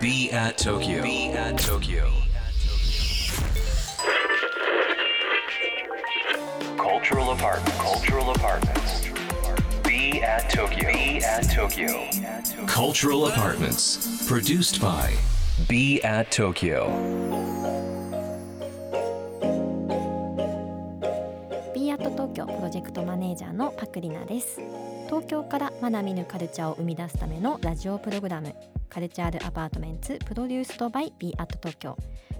Be at Tokyo. Be at Tokyo. Cultural apartment. Cultural apartments. Be at Tokyo. Be at Tokyo. Cultural apartments. Produced by Be at Tokyo. B アット東京プロジェクトマネージャーのパクリナです東京からまだ見ぬカルチャーを生み出すためのラジオプログラムカルチャールアパートメンツプロデュースドバイ B アット東京。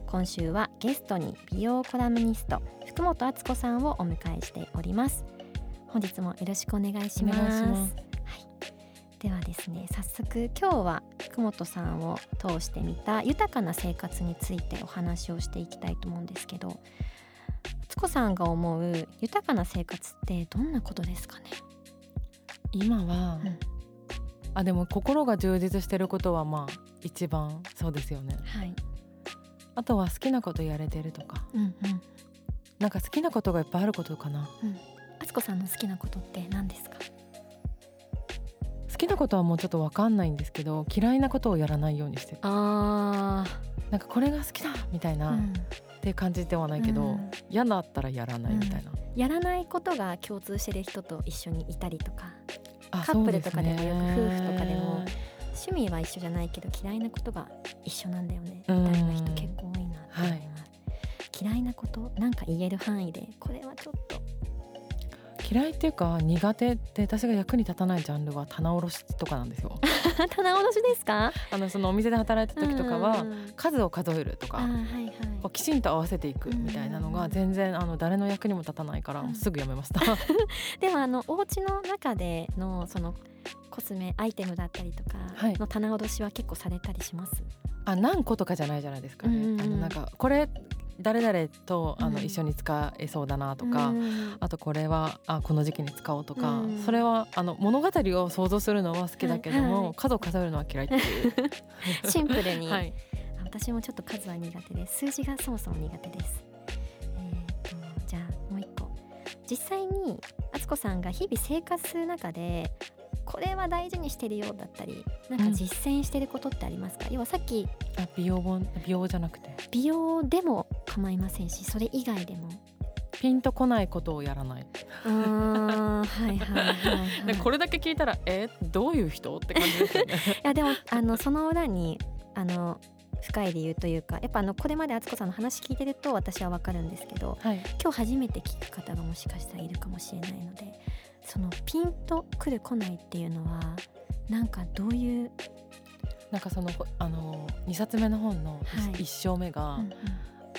今週はゲストに美容コラムニスト福本敦子さんをお迎えしております。本日もよろしくお願いします。ではですね早速今日は福本さんを通してみた豊かな生活についてお話をしていきたいと思うんですけど敦子さんが思う豊かな生活ってどんなことですかね？今は、うん。あでも心が充実してることはまあ一番そうですよね。はい。あとは好きなことやれてるとか。うんうん。なんか好きなことがいっぱいあることかな。敦子さんの好きなことって何ですか？好きなことはもうちょっと分かんないんですけど嫌いなことをやらないようにしてる。あなんかこれが好きだみたいな、うん。って感じではないけど、うん。嫌だったらやらないみたいな、やらないことが共通してる人と一緒にいたりとか。あカップルとかでもよく夫婦とかでもね趣味は一緒じゃないけど嫌いなことが一緒なんだよね。うん。みたいな人結構多いなって思います、嫌いなことなんか言える範囲でこれはちょっと嫌いっていうか苦手って私が役に立たないジャンルは棚卸しとかなんですよ。棚卸しですか？あのそのお店で働いた時とかは、うん数を数えるとあか、ーはいはい。きちんと合わせていくみたいなのが全然あの誰の役にも立たないからうん。すぐやめました。でもあのお家の中でのそのコスメアイテムだったりとかはい。の棚卸しは結構されたりします、あ何個とかじゃないじゃないですかね。うんうんうん。あのなんかこれ誰々とあのうん。一緒に使えそうだなとか。うん。あとこれはあこの時期に使おうとか、うん。それはあの物語を想像するのは好きだけども、はい。はい数を数えるのは嫌いっていう。シンプルに、はい、私もちょっと数は苦手です。数字がそもそも苦手です。えー、とじゃあもう一個。実際に敦子さんが日々生活する中でこれは大事にしてるよだったりなんか実践してることってありますか、要はさっきあ美容本美容じゃなくて。美容でも構いませんしそれ以外でも。ピンとこないことをやらない。うーんはいはいはい、はこれだけ聞いたらえどういう人？って感じですよね。いやでもあのその裏にあの深い理由というかやっぱあのこれまで敦子さんの話聞いてると私はわかるんですけどはい、今日初めて聞く方がもしかしたらいるかもしれないのでそのピンとくる来ないっていうのはなんかどういう、なんかそのあの2冊目の本のはい。1章目が、うんうん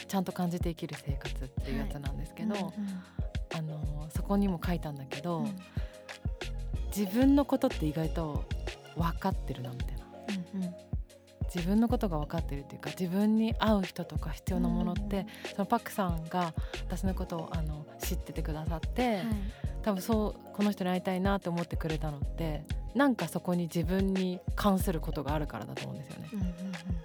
ちゃんと感じて生きる生活っていうやつなんですけど、うんうんあのそこにも書いたんだけど、うん。自分のことって意外と分かってるなみたいな。うんうん。自分のことが分かってるっていうか自分に合う人とか必要なものって、うん。そのパックさんが私のことをあの知っててくださって、はい。多分そうこの人に会いたいなって思ってくれたのってなんかそこに自分に関することがあるからだと思うんですよね。うんうん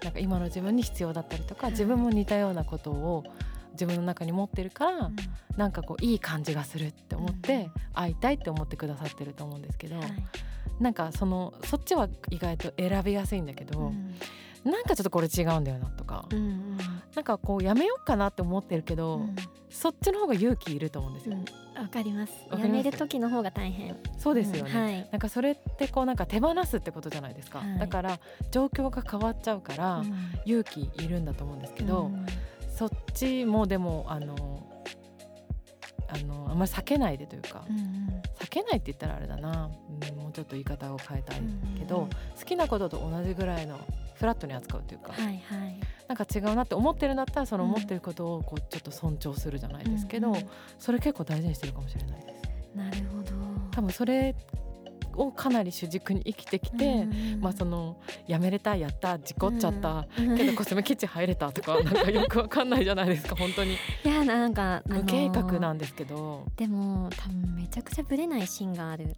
なんか今の自分に必要だったりとかはい自分も似たようなことを自分の中に持ってるから、うん。なんかこういい感じがするって思っうんて会いたいって思ってくださってると思うんですけど、はい。なんかそのそっちは意外と選びやすいんだけど、うんなんかちょっとこれ違うんだよなとか、うんうん。なんかこうやめようかなって思ってるけど、うん。そっちの方が勇気いると思うんですよ。うん。わかります？やめる時の方が大変。そうですよね、うんはい。なんかそれってこうなんか手放すってことじゃないですか、はい。だから状況が変わっちゃうから、うん。勇気いるんだと思うんですけど、うん。そっちもでもあのあのあんまり避けないでというか、うんうん。避けないって言ったらあれだな、うん、もうちょっと言い方を変えたいけど、うんうん。好きなことと同じぐらいのフラットに扱うというか、はいはい。なんか違うなって思ってるんだったらそのうん思ってることをこうちょっと尊重するじゃないですけど、うんうん。それ結構大事にしてるかもしれないです。なるほど。多分それをかなり主軸に生きてきて、まあそのやめれたやった事故っちゃった、うんけどコスメキッチン入れたとかなんかよくわかんないじゃないですか 本当に。いやなんか、あのー無計画なんですけど、でも多分めちゃくちゃブレない芯がある。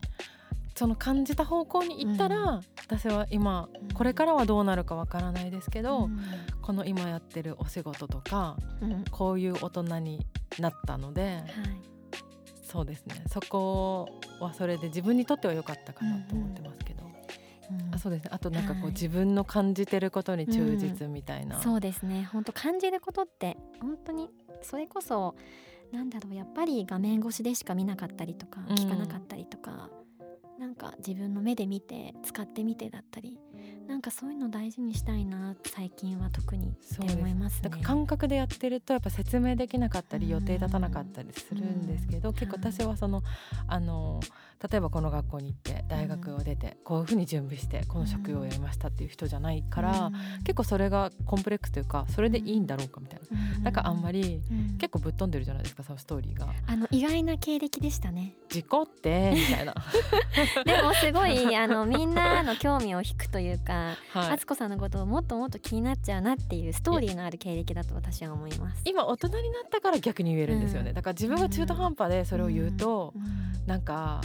その感じた方向に行ったら、うん。私は今これからはどうなるかわからないですけど、うん。この今やってるお仕事とかうん。こういう大人になったのではいそうですね。そこはそれで自分にとっては良かったかなと思ってますけど、うんあそうですね。あとなんかこう、はい。自分の感じてることに忠実みたいな、そうですね。本当感じることって本当にそれこそなんだろうやっぱり画面越しでしか見なかったりとかうん聞かなかったりとか、なんか自分の目で見て使ってみてだったりなんかそういうの大事にしたいな最近は特にって思いますねだから。感覚でやってるとやっぱ説明できなかったりうん予定立たなかったりするんですけど、うん結構私はそのあの例えばこの学校に行って大学を出てこういうふうに準備してこの職業をやりましたっていう人じゃないから、うん結構それがコンプレックスというかそれでいいんだろうかみたいな。だからあんまりうん結構ぶっ飛んでるじゃないですかそのストーリーが。あの意外な経歴でしたね。事故ってみたいな。でもすごいあのみんなの興味を引くというか、はい。敦子さんのことをもっともっと気になっちゃうなっていうストーリーのある経歴だと私は思います。今大人になったから逆に言えるんですよね、うん。だから自分が中途半端でそれを言うと、うん。なんか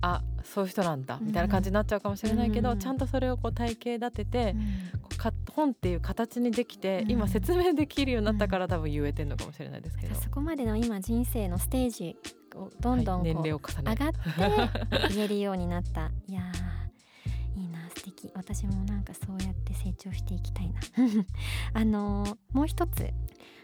あそういう人なんだみたいな感じになっちゃうかもしれないけど、うん。ちゃんとそれをこう体系立てて、こうか本っていう形にできて、うん。今説明できるようになったから多分言えてんのかもしれないですけど、そこまでの今人生のステージをどんどんはい、年齢を重ね。上がって言えるようになった。いやーいいな素敵。私もなんかそうやって成長していきたいな。あのーもう一つ。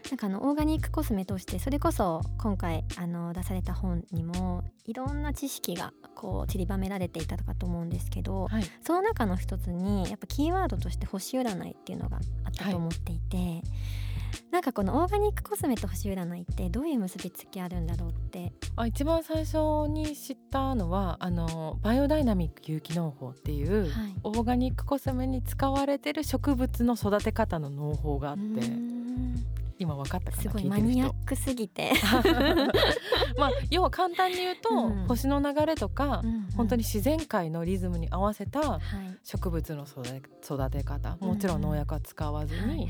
なんかあのオーガニックコスメとしてそれこそ今回あの出された本にもいろんな知識がこう散りばめられていたかと思うんですけど、はい。その中の一つにやっぱキーワードとして星占いっていうのがあったと思っていて、なんかこのオーガニックコスメと星占いってどういう結びつきあるんだろうって。あ一番最初に知ったのはあのバイオダイナミック有機農法っていう、はい。オーガニックコスメに使われてる植物の育て方の農法があって今分かったすごいマニアックすぎて、まあ要は簡単に言うと、うん。星の流れとか、本当にに、自然界のリズムに合わせたはい、植物の育て育て方もちろん。農薬は使わずに、はいはい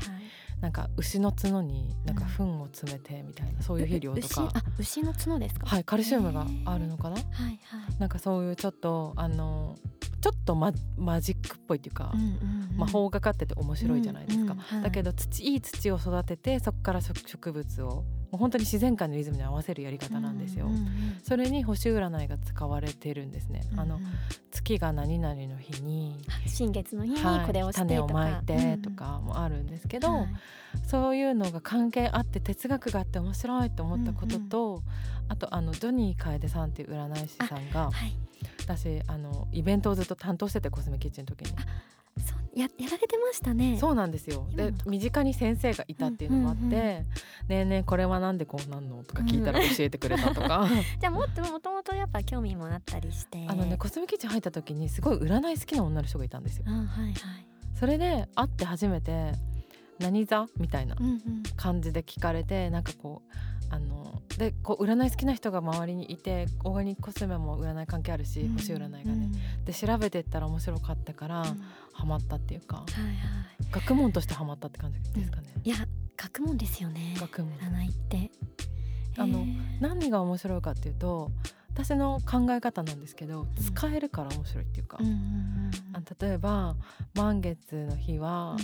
なんか牛の角になんか糞を詰めてみたいなそういう肥料とか、牛の角ですか？はいカルシウムがあるのかな？はいはい。なんかそういうちょっとあのちょっとママジックっぽいっていうか、魔法がかってて面白いじゃないですか、だけど土いい土を育ててそこから植植物をもう本当に自然界のリズムに合わせるやり方なんですよ、うううんそれに星占いが使われてるんですね、あのうん。うん月が何々の日に、新月の日にはいこれをして種をまいてとかもあるんですけど、うんはい。そういうのが関係あって哲学があって面白いと思ったことと、あとあのジョニー楓さんっていう占い師さんがはい。私あのイベントをずっと担当しててコスメキッチンの時にややられてましたねそうなんですよで身近に先生がいたっていうのもあって「うんうんうんねえねえこれはなんでこうなんの?」とか聞いたら教えてくれたとか、じゃあもっともともとやっぱ興味もあったりしてあのねコスメキッチン入った時にすごい占い好きな女の人がいたんですよ。うんはいはいそれで会って初めて「何座?」みたいなうんうん感じで聞かれてなんかこうあのでこう占い好きな人が周りにいてオーガニックコスメも占い関係あるし、うん星占いがね、で調べてったら面白かったから、うん。うんハマったっていうか。はいはい。学問としてハマったって感じですかね。いや学問ですよね。学問。占いって。あの何が面白いかっていうと私の考え方なんですけど使えるから面白いっていうか、うんうんうんうん。あ例えば満月の日は、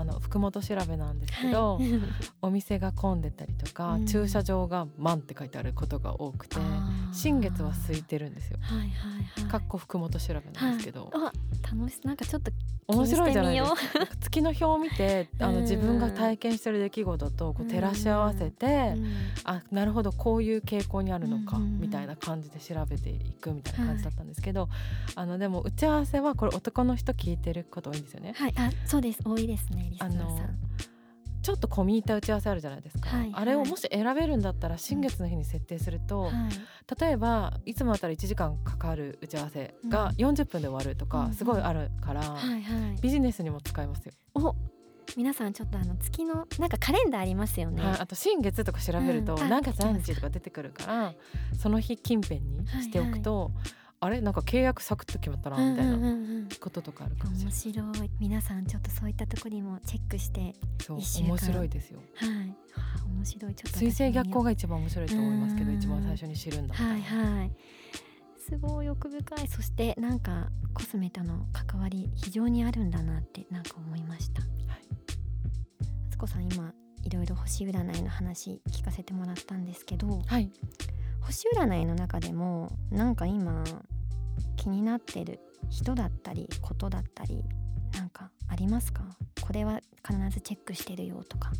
あの福本調べなんですけど、はい。お店が混んでたりとか、うん。駐車場が満って書いてあることが多くて新月は空いてるんですよ。はいはいはい。かっこ福本調べなんですけど、はい、あ楽しなんかちょっと面白いじゃないですか。月の表を見てあ うん。の自分が体験してる出来事とこう照らし合わせて、うん。あなるほどこういう傾向にあるのか、うんみたいな感じで調べていくみたいな感じだったんですけど、あのでも打ち合わせはこれ男の人聞いてること多いんですよね。はい。あそうです。多いですねリスナあーさん。のちょっと込み入った打ち合わせあるじゃないですか、はいあれをもし選べるんだったら新月の日に設定すると、はい。例えばいつもだったら1時間かかる打ち合わせが40分で終わるとかうんうん。すごいあるから、はいはい。ビジネスにも使えますよ、お皆さんちょっとあの月のなんかカレンダーありますよね、はい、あと新月とか調べるとうん。あ何月何日とか出てくるからその日近辺にしておくと、あれ？なんか契約サクッと決まったなみたいうんうんなうん。うんこととかあるかもしれな面い、白い。皆さんちょっとそういったところにもチェックしてそう面白いですよ。はい。はあ面白い。ちょっと水星逆行がが一番面白いと思いますけどうん。一番最初に知るんだはいはい。すごい奥深い。そしてなんかコスメとの関わり非常にあるんだなってなんか思いました。敦子さん今いろいろ星占いの話聞かせてもらったんですけどはい。星占いの中でもなんか今気になってる人だったりことだったりなんかありますか？これは必ずチェックしてるよとか。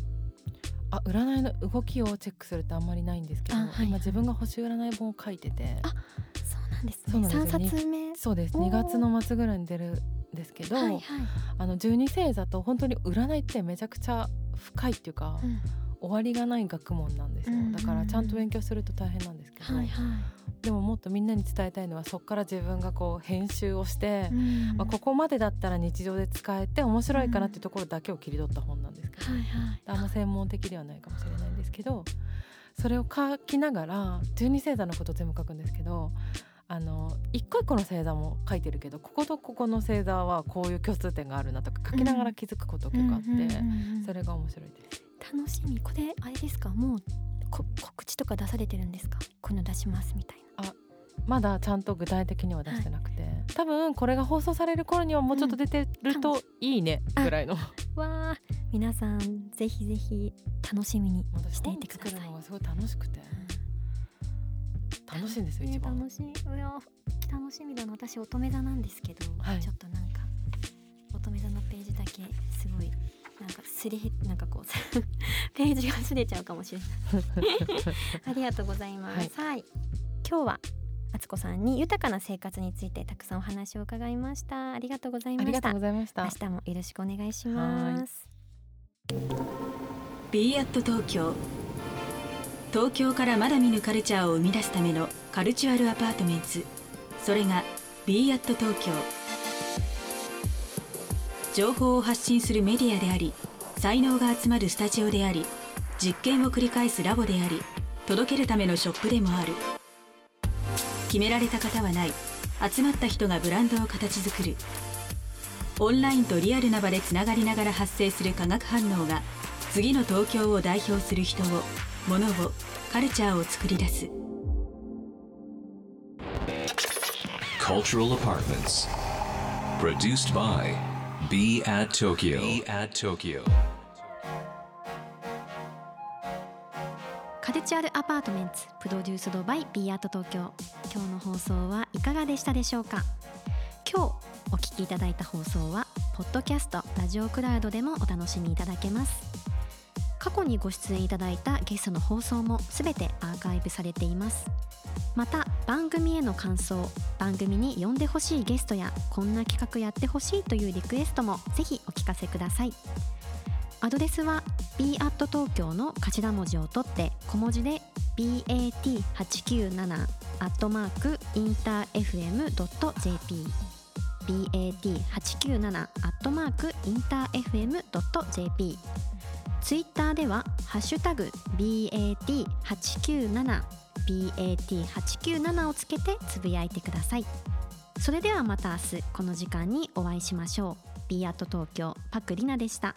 あ占いの動きをチェックするってあんまりないんですけど、あはいはい。今自分が星占い本を書いてて。あそうなんですね。そうなんです。よ3冊目？そうです。おー。2月の末ぐらいに出るんですけど、はいはい、あの十二星座と本当に占いってめちゃくちゃ深いっていうか、うん。終わりがない学問なんですよ、だからちゃんと勉強すると大変なんですけど、はいはいでももっとみんなに伝えたいのはそこから自分がこう編集をして、うん。まあ、ここまでだったら日常で使えて面白いかなっていうところだけを切り取った本なんですけど、はいはい。あんま専門的ではないかもしれないんですけどそれを書きながら十二星座のこと全部書くんですけどあの一個一個の星座も書いてるけどこことここの星座はこういう共通点があるなとか書きながら気づくこと結構あって、それが面白いです。楽しみ。これあれですか？もうこ告知とか出されてるんですか？こういうの出しますみたいな。まだちゃんと具体的には出してなくて、多分これが放送される頃にはもうちょっと出てるといいねぐらいの、わあ皆さんぜひぜひ楽しみに私していてください。るのがすごい楽しくて。楽しいんですよね一番。楽しい。いや楽しみだな。私乙女座なんですけど、はい。ちょっとなんか乙女座のページだけすごいなんかすれへなんかこう ページがすれちゃうかもしれない。ありがとうございます。はい、今日はあつこさんに豊かな生活についてたくさんお話を伺いました。ありがとうございました。ありがとうございました。明。日もよろしくお願いします。b アット東京。東京からまだ見ぬカルチャーを生み出すための Cultural Apartments。それが b アット東京情報を発信するメディアであり才能が集まるスタジオであり実験を繰り返すラボであり届けるためのショップでもある。決められた型はない。集まった人がブランドを形作る。オンラインとリアルな場でつながりながら発生する化学反応が次の東京を代表する人を物をカルチャーを作り出す。Cultural Apartments. Produced by Be at Tokyo. Be at Tokyo. Cultural Apartments produced by Be at 東京今日の放送はいかがでしたでしょうか？今日お聞きいただいた放送はポッドキャストラジオクラウドでもお楽しみいただけます過去にご出演いただいたゲストの放送もすべてアーカイブされていますまた番組への感想番組に呼んでほしいゲストやこんな企画やってほしいというリクエストもぜひお聞かせください。アドレスは b at 東京の頭文字を取って小文字で bat897 アットマークインター FM.jp bat897 アットマークインター FM.jp ツイッターではハッシュタグ bat897 bat897 をつけてつぶやいてください。それではまた明日この時間にお会いしましょう。B アット東京パクリナでした。